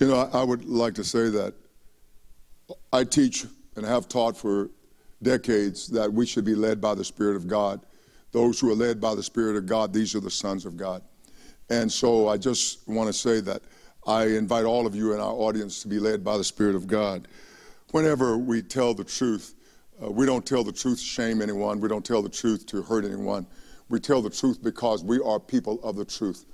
You know, I would like to say that I teach and have taught for decades that we should be led by the Spirit of God. Those who are led by the Spirit of God, these are the sons of God. And so I just want to say that I invite all of you in our audience to be led by the Spirit of God. Whenever we tell the truth, uh, we don't tell the truth to shame anyone, we don't tell the truth to hurt anyone. We tell the truth because we are people of the truth.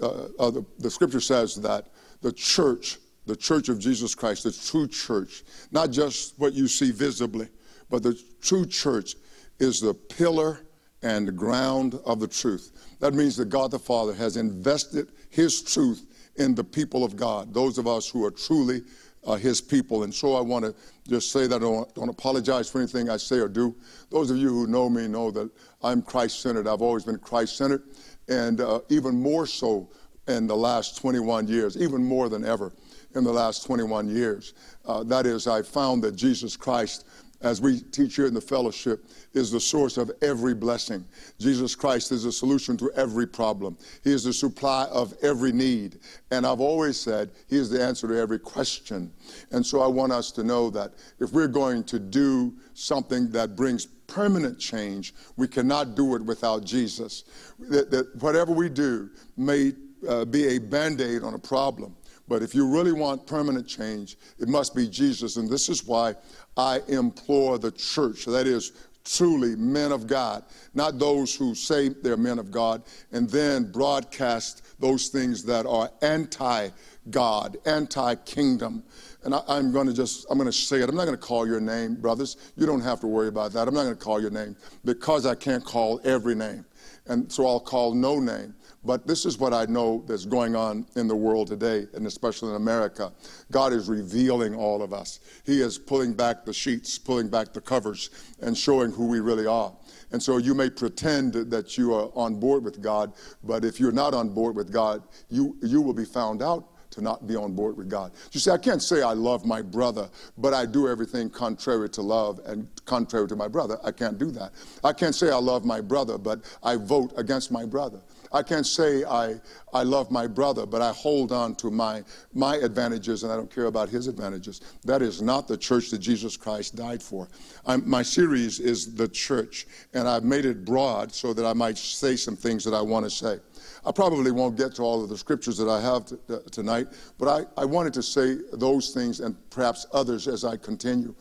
Uh, uh, the, the scripture says that the church, the church of Jesus Christ, the true church, not just what you see visibly, but the true church is the pillar and ground of the truth. That means that God the Father has invested his truth in the people of God, those of us who are truly uh, his people. And so I want to just say that I don't, don't, apologize for anything I say or do. Those of you who know me know that I'm Christ centered. I've always been Christ centered, and uh, even more so in the last 21 years, even more than ever in the last 21 years. Uh, that is, I found that Jesus Christ, as we teach here in the fellowship, is the source of every blessing. Jesus Christ is the solution to every problem. He is the supply of every need. And I've always said He is the answer to every question. And so I want us to know that if we're going to do something that brings permanent change, we cannot do it without Jesus. That, that whatever we do may uh, be a band aid on a problem. But if you really want permanent change, it must be Jesus. And this is why I implore the church, that is, truly men of God, not those who say they're men of God and then broadcast those things that are anti God, anti kingdom. And I, am going to just, I'm going to say it. I'm not going to call your name, brothers. You don't have to worry about that. I'm not going to call your name because I can't call every name. And so I'll call no name. But this is what I know that's going on in the world today, and especially in America. God is revealing all of us. He is pulling back the sheets, pulling back the covers, and showing who we really are. And so you may pretend that you are on board with God, but if you're not on board with God, you, you will be found out to not be on board with God. You see, I can't say I love my brother, but I do everything contrary to love and contrary to my brother. I can't do that. I can't say I love my brother, but I vote against my brother. I can't say I, I love my brother, but I hold on to my, my advantages and I don't care about his advantages. That is not the church that Jesus Christ died for. I'm, my series is The Church, and I've made it broad so that I might say some things that I want to say. I probably won't get to all of the scriptures that I have to, uh, tonight, but I, I wanted to say those things and perhaps others as I continue.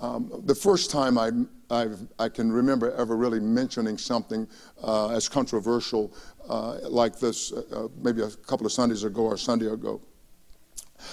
Um, the first time I, I've, i can remember ever really mentioning something uh, as controversial uh, like this, uh, uh, maybe a couple of Sundays ago or Sunday ago,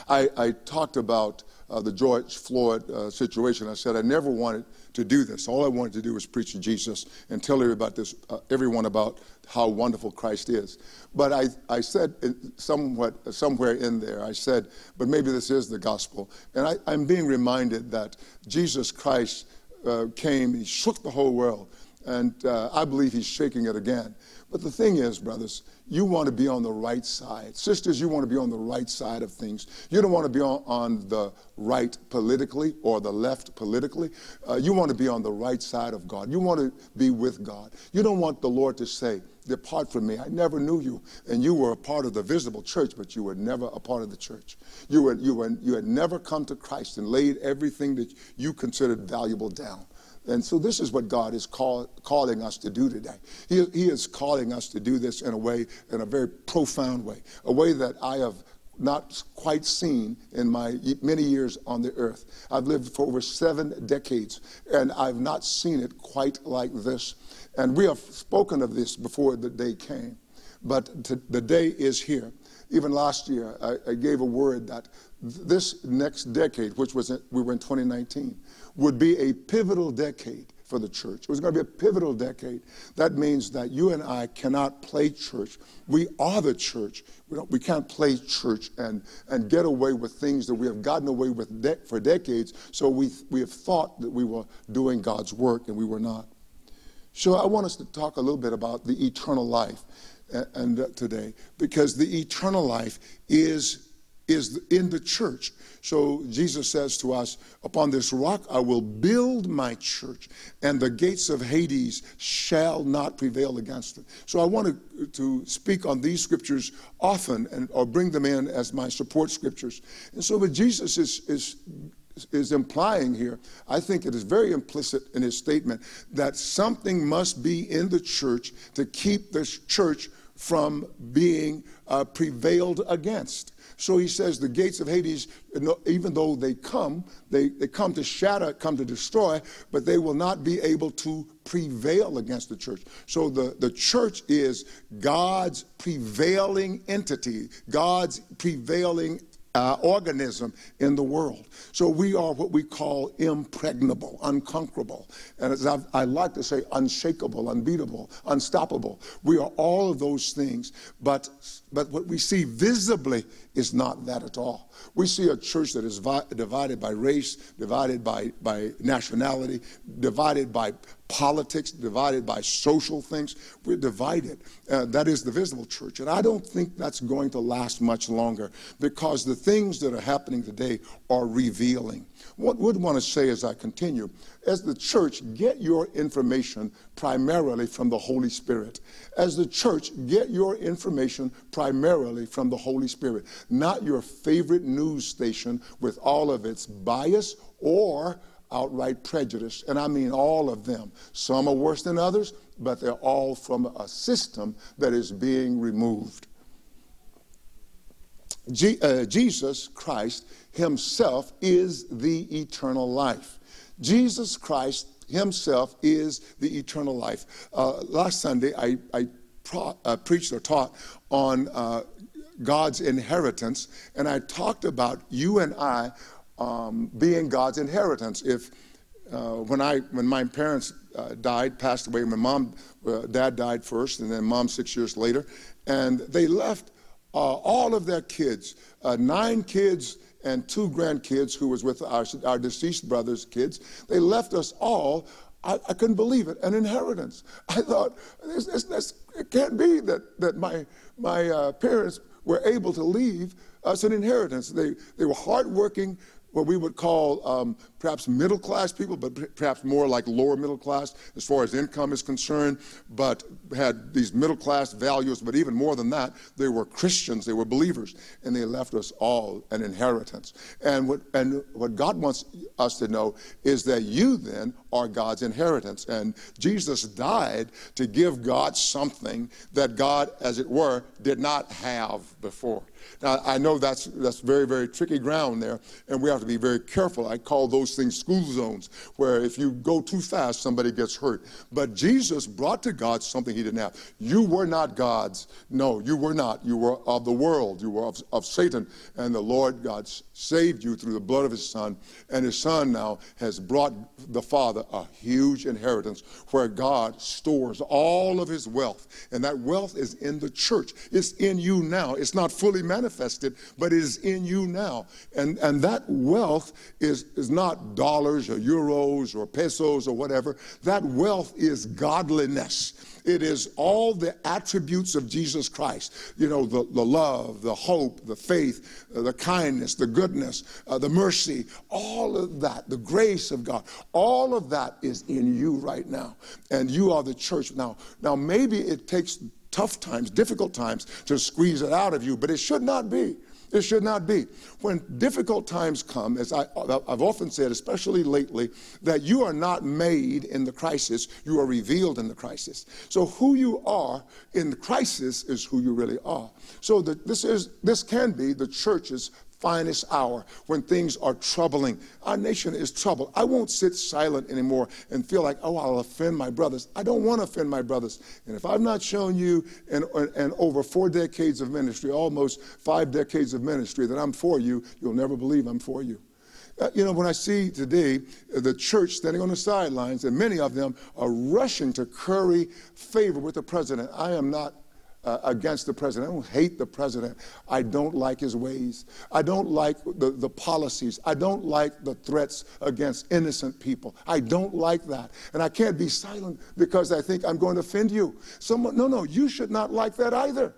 I, I talked about uh, the George Floyd uh, situation. I said I never wanted to do this. All I wanted to do was preach to Jesus and tell about this, uh, everyone about how wonderful Christ is. But I, I said somewhat, somewhere in there, I said, but maybe this is the gospel. And I, I'm being reminded that Jesus Christ uh, came, he shook the whole world. And uh, I believe he's shaking it again. But the thing is, brothers, you want to be on the right side. Sisters, you want to be on the right side of things. You don't want to be on, on the right politically or the left politically. Uh, you want to be on the right side of God. You want to be with God. You don't want the Lord to say, Depart from me. I never knew you. And you were a part of the visible church, but you were never a part of the church. You, were, you, were, you had never come to Christ and laid everything that you considered valuable down. And so this is what God is call, calling us to do today. He, he is calling us to do this in a way, in a very profound way, a way that I have not quite seen in my many years on the earth. I've lived for over seven decades, and I've not seen it quite like this. And we have spoken of this before the day came, but the day is here. Even last year, I, I gave a word that this next decade, which was we were in 2019, would be a pivotal decade for the church. It was going to be a pivotal decade. That means that you and I cannot play church. We are the church. We, don't, we can't play church and, and get away with things that we have gotten away with de- for decades. So we, we have thought that we were doing God's work and we were not. So I want us to talk a little bit about the eternal life and, today because the eternal life is is in the church. So Jesus says to us, Upon this rock I will build my church, and the gates of Hades shall not prevail against it. So I want to, to speak on these scriptures often and or bring them in as my support scriptures. And so what Jesus is, is is implying here, I think it is very implicit in his statement that something must be in the church to keep the church from being uh, prevailed against. So he says the gates of Hades, even though they come, they, they come to shatter, come to destroy, but they will not be able to prevail against the church. So the, the church is God's prevailing entity, God's prevailing uh, organism in the world. So we are what we call impregnable, unconquerable, and as I've, i like to say, unshakable, unbeatable, unstoppable. We are all of those things, but but what we see visibly is not that at all. We see a church that is vi- divided by race, divided by, by nationality, divided by politics, divided by social things. We're divided. Uh, that is the visible church. And I don't think that's going to last much longer because the things that are happening today are revealing. What would want to say as I continue, as the church, get your information primarily from the Holy Spirit. As the church, get your information primarily from the Holy Spirit, not your favorite news station with all of its bias or outright prejudice. And I mean all of them. Some are worse than others, but they're all from a system that is being removed. Uh, Jesus Christ himself is the eternal life. Jesus Christ himself is the eternal life. Uh, last Sunday, I, I pro- uh, preached or taught on uh, God's inheritance, and I talked about you and I um, being God's inheritance. If uh, when I when my parents uh, died, passed away, my mom, uh, dad died first, and then mom six years later, and they left uh, all of their kids, uh, nine kids and two grandkids who was with our, our deceased brother's kids. They left us all I, I, couldn't believe it, an inheritance. I thought, this, this, this, it can't be that, that my, my uh, parents were able to leave us an inheritance. They, they were hardworking, what we would call um, perhaps middle class people, but perhaps more like lower middle class as far as income is concerned, but had these middle class values. But even more than that, they were Christians, they were believers, and they left us all an inheritance. And what, and what God wants us to know is that you then are God's inheritance. And Jesus died to give God something that God, as it were, did not have before. Now, I know that's, that's very, very tricky ground there, and we have to be very careful. I call those things school zones, where if you go too fast, somebody gets hurt. But Jesus brought to God something he didn't have. You were not God's. No, you were not. You were of the world. You were of, of Satan. And the Lord God saved you through the blood of his Son. And his Son now has brought the Father a huge inheritance where God stores all of his wealth. And that wealth is in the church. It's in you now. It's not fully manifested, but it is in you now. And, and that wealth is, is not dollars or euros or pesos or whatever. That wealth is godliness. It is all the attributes of Jesus Christ. You know, the, the love, the hope, the faith, uh, the kindness, the goodness, uh, the mercy, all of that, the grace of God, all of that is in you right now. And you are the church. Now, now maybe it takes tough times, difficult times to squeeze it out of you, but it should not be. It should not be. When difficult times come, as I, have often said, especially lately, that you are not made in the crisis, you are revealed in the crisis. So who you are in the crisis is who you really are. So the, this is this can be the church's finest hour when things are troubling. Our nation is troubled. I won't sit silent anymore and feel like, oh, I'll offend my brothers. I don't want to offend my brothers. And if I've not shown you in, in over four decades of ministry, almost five decades of ministry, that I'm for you, you'll never believe I'm for you. Uh, you know, when I see today uh, the church standing on the sidelines, and many of them are rushing to curry favor with the president, I am not uh, against the president. I don't hate the president. I don't like his ways. I don't like the, the policies. I don't like the threats against innocent people. I don't like that. And I can't be silent because I think I'm going to offend you. Someone, no, no, you should not like that either.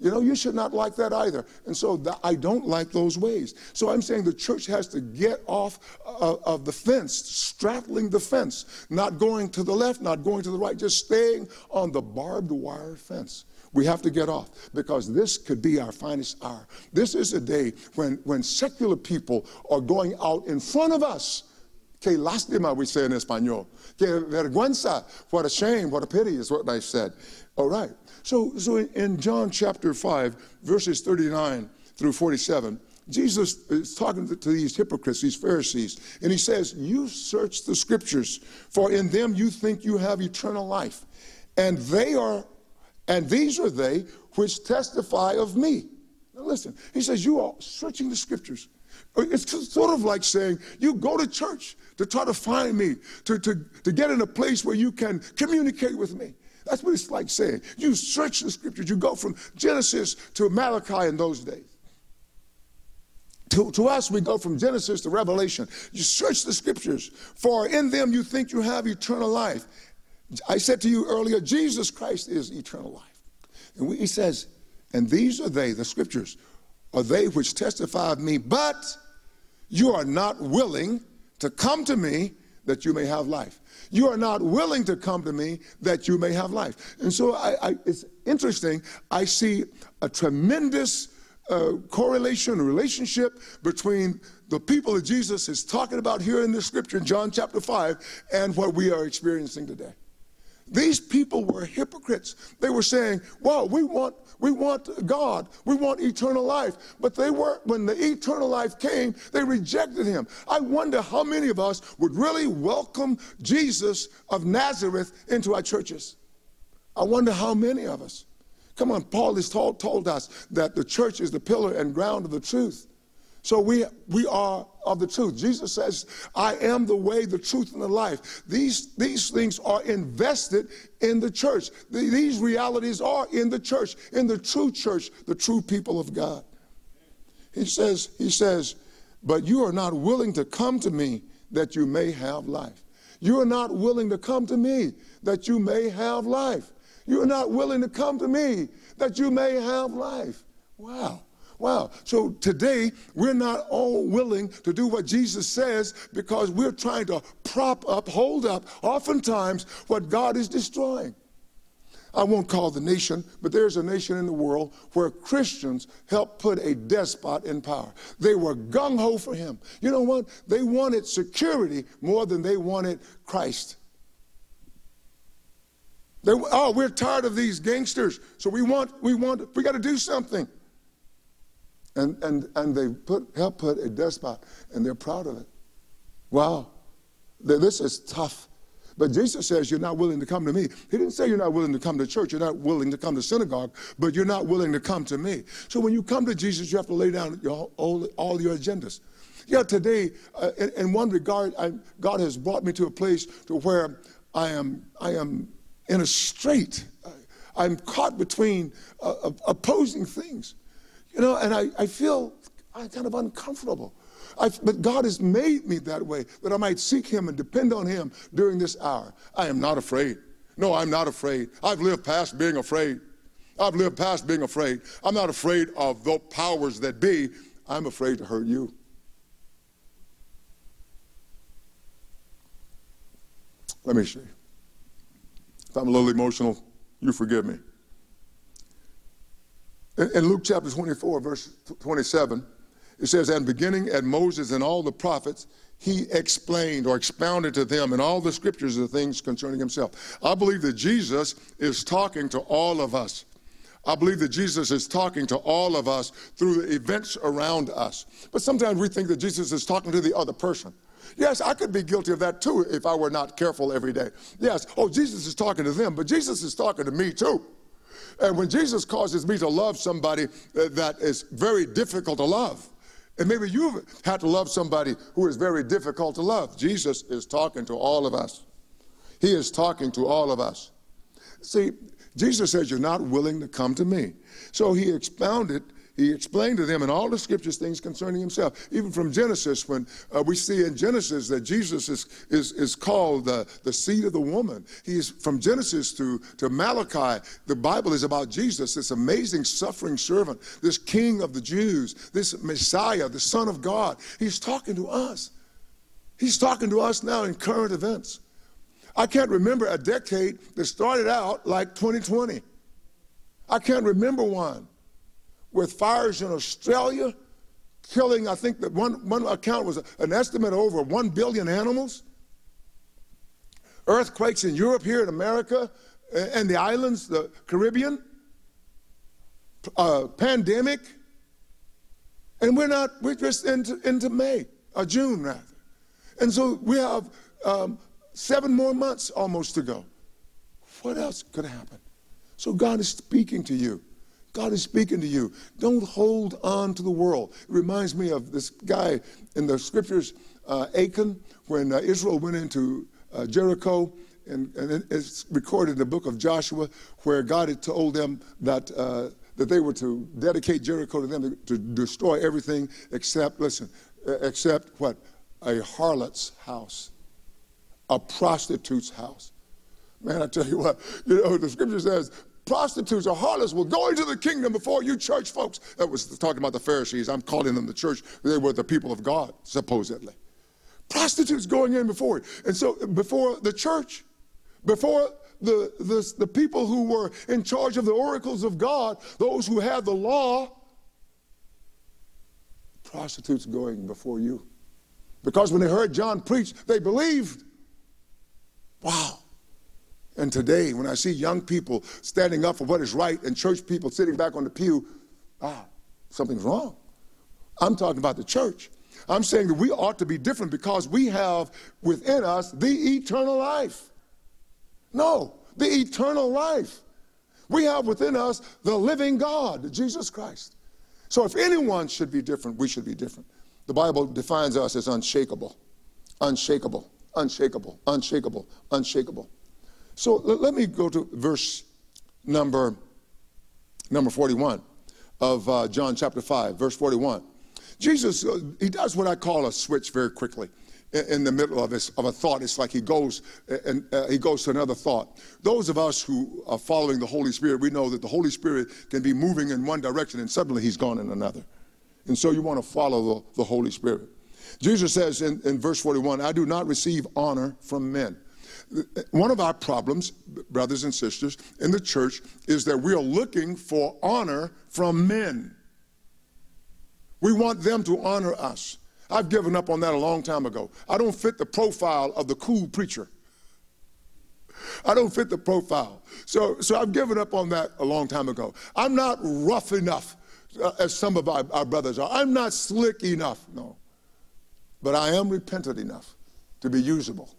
You know, you should not like that either. And so I don't like those ways. So I'm saying the church has to get off uh, of the fence, straddling the fence, not going to the left, not going to the right, just staying on the barbed wire fence. We have to get off because this could be our finest hour. This is a day when, when secular people are going out in front of us. Que lástima, we say in Espanol. Que vergüenza. What a shame, what a pity is what I said. All right. So, so in John chapter 5, verses 39 through 47, Jesus is talking to these hypocrites, these Pharisees, and he says, You search the scriptures, for in them you think you have eternal life. And they are, and these are they which testify of me. Now listen, he says, You are searching the scriptures. Uh, it's sort of like saying, You go to church to try to find me, to, to, to get in a place where you can communicate with me. That's what it's like saying. You search the scriptures. You go from Genesis to Malachi in those days. To, to us, we go from Genesis to Revelation. You search the scriptures, for in them you think you have eternal life. I said to you earlier, Jesus Christ is eternal life. And he says, and these are they, the scriptures, are they which testify of me, but you are not willing to come to me that you may have life. You are not willing to come to me that you may have life. And so I, I, it's interesting. I see a tremendous uh, correlation, relationship between the people that Jesus is talking about here in the scripture in John chapter 5 and what we are experiencing today. These people were hypocrites. They were saying, well, we want, we want God. We want eternal life. But they were, when the eternal life came, they rejected him. I wonder how many of us would really welcome Jesus of Nazareth into our churches. I wonder how many of us. Come on, Paul has told, told us that the church is the pillar and ground of the truth. So we, we are of the truth. Jesus says, I am the way, the truth, and the life. These, these things are invested in the church. These realities are in the church, in the true church, the true people of God. He says, he says, but you are not willing to come to me that you may have life. You are not willing to come to me that you may have life. You are not willing to come to me that you may have life. Wow. Wow. So today, we're not all willing to do what Jesus says because we're trying to prop up, hold up, oftentimes, what God is destroying. I won't call the nation, but there's a nation in the world where Christians helped put a despot in power. They were gung ho for him. You know what? They wanted security more than they wanted Christ. They, oh, we're tired of these gangsters, so we want, we want, we got to do something and, and, and they put, help put a despot, and they're proud of it. Wow. This is tough. But Jesus says, You're not willing to come to me. He didn't say you're not willing to come to church, you're not willing to come to synagogue, but you're not willing to come to me. So when you come to Jesus, you have to lay down your, all, all your agendas. Yeah, today, uh, in, in, one regard, I, God has brought me to a place to where I am, I am in a strait. I, I'm caught between uh, opposing things. You know, and I, I feel kind of uncomfortable. I, but God has made me that way that I might seek Him and depend on Him during this hour. I am not afraid. No, I'm not afraid. I've lived past being afraid. I've lived past being afraid. I'm not afraid of the powers that be. I'm afraid to hurt you. Let me see. If I'm a little emotional, you forgive me. In Luke chapter 24, verse 27, it says, And beginning at Moses and all the prophets, he explained or expounded to them in all the scriptures the things concerning himself. I believe that Jesus is talking to all of us. I believe that Jesus is talking to all of us through the events around us. But sometimes we think that Jesus is talking to the other person. Yes, I could be guilty of that too if I were not careful every day. Yes, oh, Jesus is talking to them, but Jesus is talking to me too. And when Jesus causes me to love somebody uh, that is very difficult to love, and maybe you've had to love somebody who is very difficult to love, Jesus is talking to all of us. He is talking to all of us. See, Jesus says, You're not willing to come to me. So he expounded he explained to them in all the scriptures things concerning himself. Even from Genesis, when uh, we see in Genesis that Jesus is, is, is called the, the seed of the woman. He's from Genesis to, to Malachi. The Bible is about Jesus, this amazing suffering servant, this king of the Jews, this Messiah, the Son of God. He's talking to us. He's talking to us now in current events. I can't remember a decade that started out like 2020. I can't remember one with fires in Australia, killing, I think that one, one account was an estimate of over 1 billion animals. Earthquakes in Europe, here in America, and the islands, the Caribbean. Uh, pandemic. And we're not, we're just into, into May, or June rather. And so we have um, seven more months almost to go. What else could happen? So God is speaking to you. God is speaking to you. Don't hold on to the world. It reminds me of this guy in the scriptures, uh, Achan, when uh, Israel went into uh, Jericho. And, and, it's recorded in the book of Joshua where God had told them that, uh, that they were to dedicate Jericho to them to, to destroy everything except, listen, except what? A harlot's house, a prostitute's house. Man, I tell you what, you know, the scripture says prostitutes or harlots will go into the kingdom before you church folks. That was talking about the Pharisees. I'm calling them the church. They were the people of God, supposedly. Prostitutes going in before. And so before the church, before the, the, the people who were in charge of the oracles of God, those who had the law, prostitutes going before you. Because when they heard John preach, they believed. Wow. And today, when I see young people standing up for what is right and church people sitting back on the pew, ah, something's wrong. I'm talking about the church. I'm saying that we ought to be different because we have within us the eternal life. No, the eternal life. We have within us the living God, Jesus Christ. So if anyone should be different, we should be different. The Bible defines us as unshakable, unshakable, unshakable, unshakable, unshakable. So let me go to verse number, number 41 of uh, John chapter 5, verse 41. Jesus, uh, he does what I call a switch very quickly in the middle of, his, of a thought. It's like he goes and uh, he goes to another thought. Those of us who are following the Holy Spirit, we know that the Holy Spirit can be moving in one direction and suddenly he's gone in another. And so you want to follow the, the Holy Spirit. Jesus says in, in verse 41, I do not receive honor from men. One of our problems, brothers and sisters, in the church is that we are looking for honor from men. We want them to honor us. I've given up on that a long time ago. I don't fit the profile of the cool preacher. I don't fit the profile. So, so I've given up on that a long time ago. I'm not rough enough uh, as some of our, our brothers are. I'm not slick enough, no. But I am repentant enough to be usable.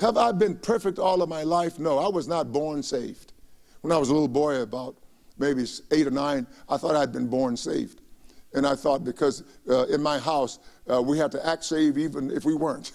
Have I been perfect all of my life? No, I was not born saved. When I was a little boy, about maybe eight or nine, I thought I'd been born saved. And I thought because uh, in my house, uh, we had to act saved even if we weren't.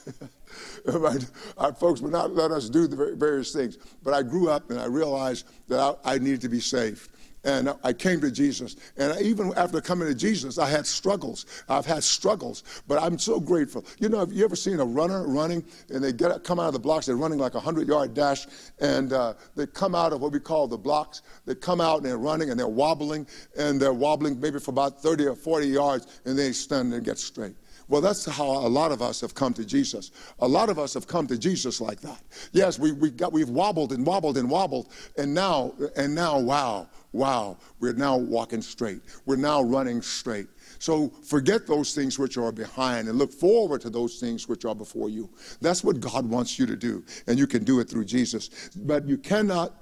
Our folks would not let us do the various things. But I grew up and I realized that I, I needed to be saved and I came to Jesus. And even after coming to Jesus, I had struggles. I've had struggles, but I'm so grateful. You know, have you ever seen a runner running and they get come out of the blocks? They're running like a hundred yard dash, and uh, they come out of what we call the blocks. They come out and they're running and they're wobbling, and they're wobbling maybe for about 30 or 40 yards, and they stand and get straight. Well, that's how a lot of us have come to Jesus. A lot of us have come to Jesus like that. Yes, we, we got, we've wobbled and wobbled and wobbled, and now, and now, wow, wow, we're now walking straight. We're now running straight. So forget those things which are behind and look forward to those things which are before you. That's what God wants you to do, and you can do it through Jesus. But you cannot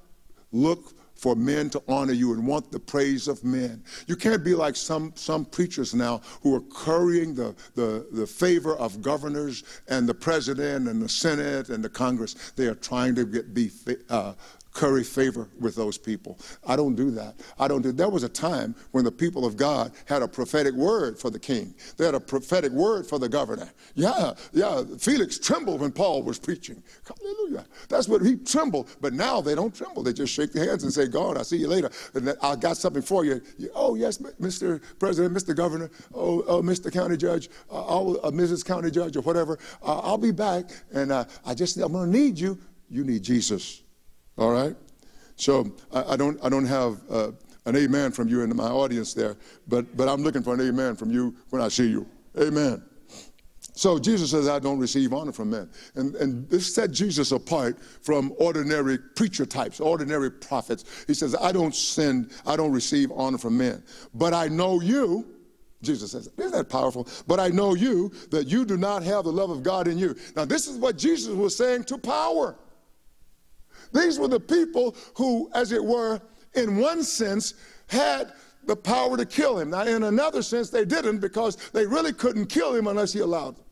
look for men to honor you and want the praise of men. You can't be like some, some preachers now who are currying the, the, the favor of governors and the president and the Senate and the Congress. They are trying to get, be uh, curry favor with those people. I don't do that. I don't do. There was a time when the people of God had a prophetic word for the king. They had a prophetic word for the governor. Yeah, yeah. Felix trembled when Paul was preaching. Hallelujah. That's what he trembled. But now they don't tremble. They just shake their hands and say, "God, I'll see you later." And I got something for you. Oh yes, Mr. President, Mr. Governor, oh, oh Mr. County Judge, uh, uh, Mrs. County Judge, or whatever. Uh, I'll be back, and uh, I just I'm going to need you. You need Jesus. All right? So I, I don't, I don't have uh, an amen from you in my audience there, but, but I'm looking for an amen from you when I see you. Amen. So Jesus says, I don't receive honor from men. And, and this set Jesus apart from ordinary preacher types, ordinary prophets. He says, I don't send, I don't receive honor from men. But I know you, Jesus says, isn't that powerful? But I know you, that you do not have the love of God in you. Now, this is what Jesus was saying to power. These were the people who, as it were, in one sense, had the power to kill him. Now, in another sense, they didn't because they really couldn't kill him unless he allowed them.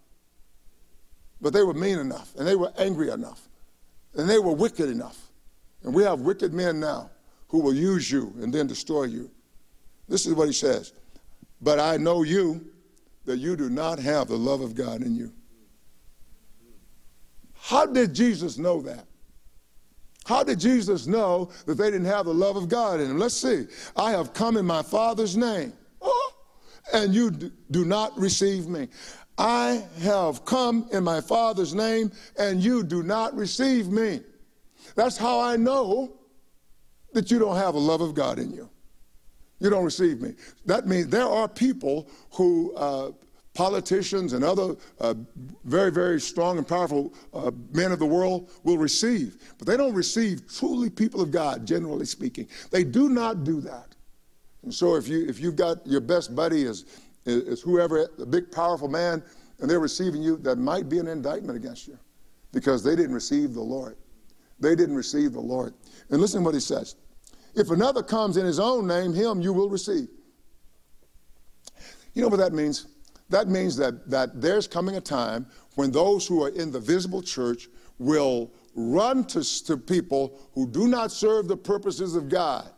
But they were mean enough, and they were angry enough, and they were wicked enough. And we have wicked men now who will use you and then destroy you. This is what he says But I know you, that you do not have the love of God in you. How did Jesus know that? How did Jesus know that they didn't have the love of God in them? Let's see. I have come in my Father's name, oh, and you do not receive me. I have come in my Father's name, and you do not receive me. That's how I know that you don't have a love of God in you. You don't receive me. That means there are people who uh, politicians and other uh, very, very strong and powerful uh, men of the world will receive. But they don't receive truly people of God, generally speaking. They do not do that. And so if, you, if you've got your best buddy is, is whoever, a big, powerful man, and they're receiving you, that might be an indictment against you because they didn't receive the Lord. They didn't receive the Lord. And listen to what he says. If another comes in his own name, him you will receive. You know what that means? That means that, that there's coming a time when those who are in the visible church will run to, to people who do not serve the purposes of God.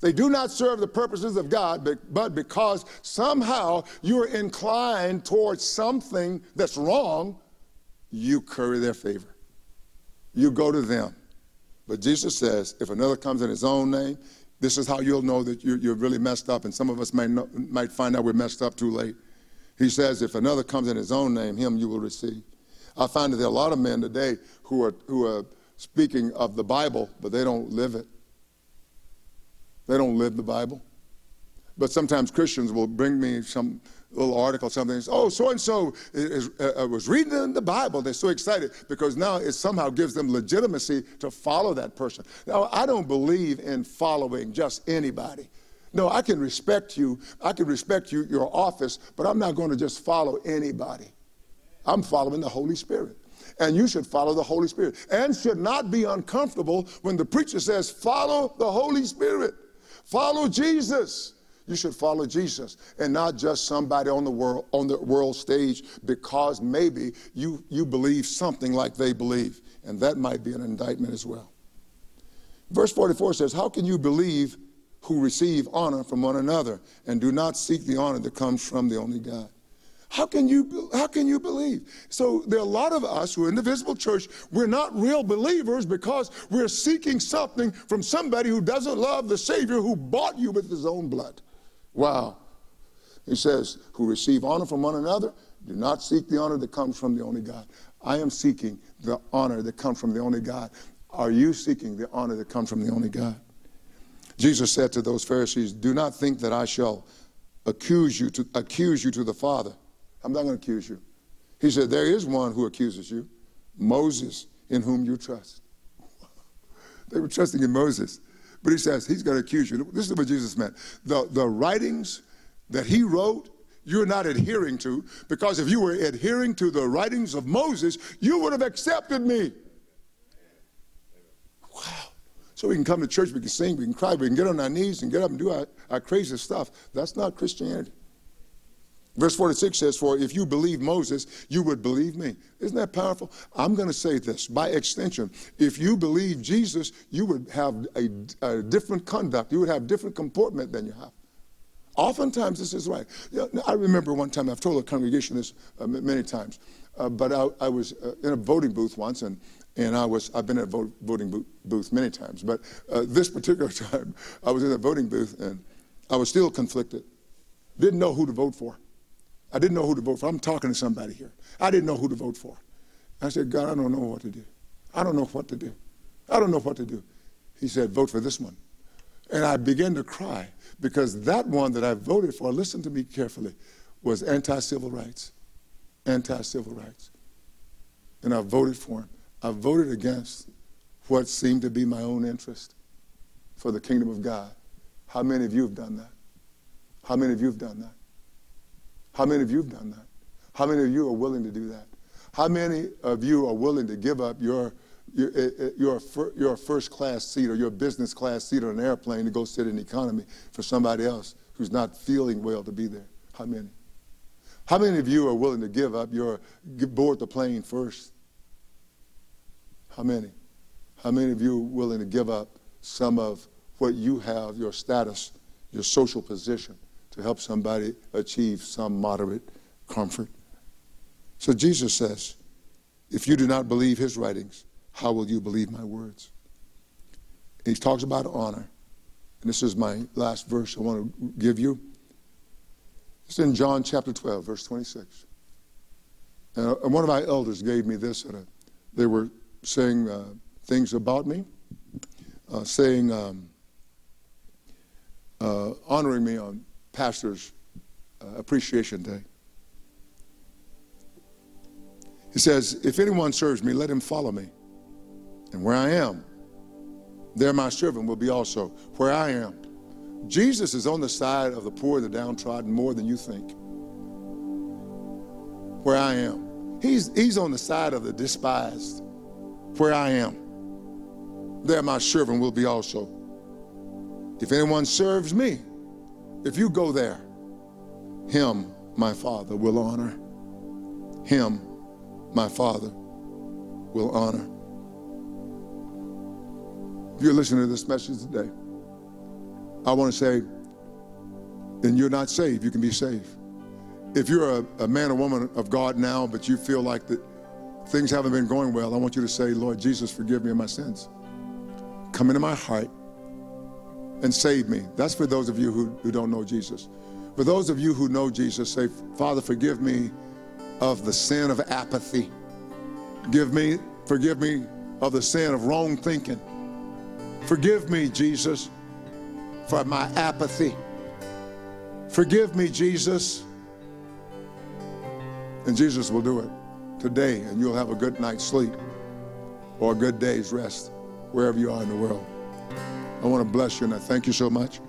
They do not serve the purposes of God, but, but because somehow you're inclined towards something that's wrong, you curry their favor. You go to them. But Jesus says, if another comes in his own name, this is how you'll know that you're, you're really messed up, and some of us might, know, might find out we're messed up too late. He says, if another comes in his own name, him you will receive. I find that there are a lot of men today who are, who are speaking of the Bible, but they don't live it. They don't live the Bible. But sometimes Christians will bring me some little article, something. Oh, so and so was reading the Bible. They're so excited because now it somehow gives them legitimacy to follow that person. Now, I don't believe in following just anybody. No, I can respect you. I can respect you, your office, but I'm not going to just follow anybody. I'm following the Holy Spirit. And you should follow the Holy Spirit and should not be uncomfortable when the preacher says, Follow the Holy Spirit, follow Jesus you should follow Jesus and not just somebody on the world on the world stage because maybe you you believe something like they believe. And that might be an indictment as well. Verse 44 says how can you believe who receive honor from one another and do not seek the honor that comes from the only god? How can you how can you believe? So there are a lot of us who are in the visible church we're not real believers because we're seeking something from somebody who doesn't love the savior who bought you with his own blood Wow. He says, who receive honor from one another, do not seek the honor that comes from the only God. I am seeking the honor that comes from the only God. Are you seeking the honor that comes from the only God? Jesus said to those Pharisees, Do not think that I shall accuse you to accuse you to the Father. I'm not going to accuse you. He said, There is one who accuses you, Moses, in whom you trust. they were trusting in Moses. But he says he's going to accuse you. This is what Jesus meant. The, the writings that he wrote, you're not adhering to, because if you were adhering to the writings of Moses, you would have accepted me. Wow. So we can come to church, we can sing, we can cry, we can get on our knees and get up and do our, our crazy stuff. That's not Christianity. Verse 46 says, For if you believe Moses, you would believe me. Isn't that powerful? I'm going to say this by extension. If you believe Jesus, you would have a, a different conduct, you would have different comportment than you have. Oftentimes, this is right. I remember one time, I've told the congregation this uh, many times, uh, but I, I was uh, in a voting booth once, and, and I was, I've been in a vote, voting booth many times, but uh, this particular time, I was in a voting booth, and I was still conflicted. Didn't know who to vote for. I didn't know who to vote for. I'm talking to somebody here. I didn't know who to vote for. I said, God, I don't know what to do. I don't know what to do. I don't know what to do. He said, vote for this one. And I began to cry because that one that I voted for, listen to me carefully, was anti civil rights. Anti civil rights. And I voted for him. I voted against what seemed to be my own interest for the kingdom of God. How many of you have done that? How many of you have done that? How many of you have done that? How many of you are willing to do that? How many of you are willing to give up your your, eh, eh, your, your first class seat or your business class seat on an airplane to go sit in economy for somebody else who's not feeling well to be there? How many? How many of you are willing to give up your board the plane first? How many? How many of you are willing to give up some of what you have, your status, your social position, to help somebody achieve some moderate comfort? So Jesus says, if you do not believe his writings, how will you believe my words? And he talks about honor. And this is my last verse I want to give you. It's in John chapter 12, verse 26. And one of my elders gave me this. A, they were saying uh, things about me, uh, saying, um, uh, honoring me on Pastor's uh, Appreciation Day. He says, If anyone serves me, let him follow me. And where I am, there my servant will be also. Where I am. Jesus is on the side of the poor, the downtrodden, more than you think. Where I am. He's, he's on the side of the despised. Where I am. There my servant will be also. If anyone serves me, if you go there, him my Father will honor. Him my Father will honor. If you're listening to this message today, I want to say, then you're not saved. You can be saved. If you're a, a man or woman of God now, but you feel like that things haven't been going well, I want you to say, Lord Jesus, forgive me of my sins. Come into my heart and save me. That's for those of you who, who don't know Jesus. For those of you who know Jesus, say, Father, forgive me of the sin of apathy. Give me, forgive me of the sin of wrong thinking. Forgive me, Jesus, for my apathy. Forgive me, Jesus. And Jesus will do it today, and you'll have a good night's sleep or a good day's rest wherever you are in the world. I want to bless you, and I thank you so much.